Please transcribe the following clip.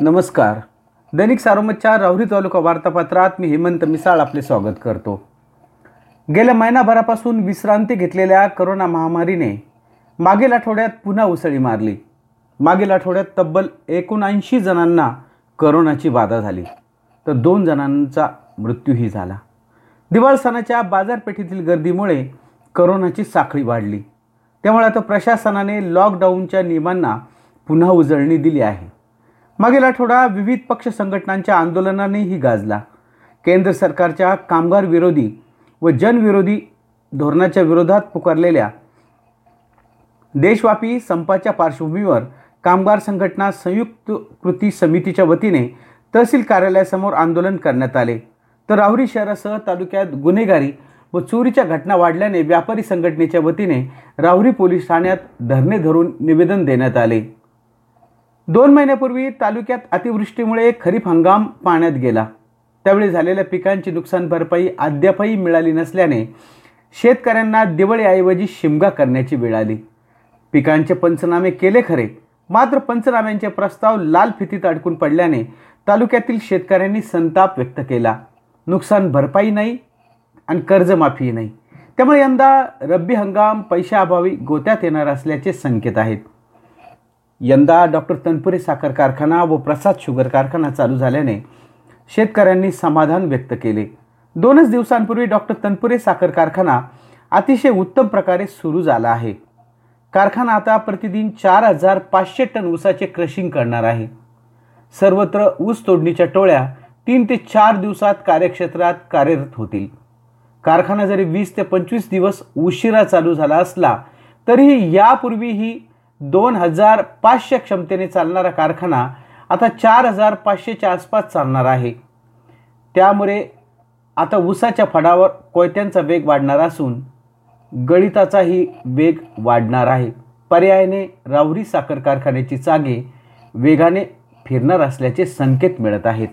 नमस्कार. दैनिक सारोमतच्या राहुरी तालुका वार्तापत्रात मी हेमंत मिसाळ आपले स्वागत करतो. गेल्या महिनाभरापासून विश्रांती घेतलेल्या करोना महामारीने मागील आठवड्यात पुन्हा उसळी मारली. मागील आठवड्यात तब्बल एकोणऐंशी जणांना करोनाची बाधा झाली. तर दोन जणांचा मृत्यूही झाला. दिवाळ सणाच्या बाजारपेठेतील गर्दीमुळे करोनाची साखळी वाढली. त्यामुळे आता प्रशासनाने लॉकडाऊनच्या नियमांना पुन्हा उजळणी दिली आहे. मागील आठवडा विविध पक्ष संघटनांच्या आंदोलनानेही गाजला. केंद्र सरकारच्या कामगार विरोधी व जनविरोधी धोरणाच्या विरोधात पुकारलेल्या देशव्यापी संपाच्या पार्श्वभूमीवर कामगार संघटना संयुक्त कृती समितीच्या वतीने तहसील कार्यालयासमोर आंदोलन करण्यात आले. तर राहुरी शहरासह तालुक्यात गुन्हेगारी व चोरीच्या घटना वाढल्याने व्यापारी संघटनेच्या वतीने राहुरी पोलीस ठाण्यात धरणे धरून निवेदन देण्यात आले. दोन महिन्यापूर्वी तालुक्यात अतिवृष्टीमुळे खरीप हंगाम पाण्यात गेला. त्यावेळी झालेल्या पिकांची नुकसान भरपाई अद्यापही मिळाली नसल्याने शेतकऱ्यांना दिवाळीऐवजी शिमगा करण्याची वेळ आली. पिकांचे पंचनामे केले खरे मात्र पंचनाम्यांचे प्रस्ताव लाल फितीत अडकून पडल्याने तालुक्यातील शेतकऱ्यांनी संताप व्यक्त केला. नुकसान भरपाई नाही आणि कर्जमाफी नाही. त्यामुळे यंदा रब्बी हंगाम पैशाअभावी गोत्यात येणार असल्याचे संकेत आहेत. यंदा डॉक्टर तनपुरे साखर कारखाना व प्रसाद शुगर कारखाना चालू झाल्याने शेतकऱ्यांनी समाधान व्यक्त केले. दोनच दिवसांपूर्वी डॉक्टर तनपुरे साखर कारखाना अतिशय उत्तम प्रकारे सुरू झाला आहे. कारखाना आता प्रतिदिन चार हजार पाचशे टन ऊसाचे क्रशिंग करणार आहे. सर्वत्र ऊस तोडणीच्या टोळ्या तीन ते चार दिवसात कार्यक्षेत्रात कार्यरत होतील. कारखाना जरी वीस ते पंचवीस दिवस उशिरा चालू झाला असला तरीही यापूर्वीही दोन हजार पाचशे क्षमतेने चालणारा कारखाना आता चार हजार पाचशेच्या आसपास चालणार आहे. त्यामुळे आता उसाच्या फडावर कोयत्यांचा वेग वाढणार असून गळिताचाही वेग वाढणार आहे. पर्यायाने राहुरी साखर कारखान्याची चागे वेगाने फिरणार असल्याचे संकेत मिळत आहेत.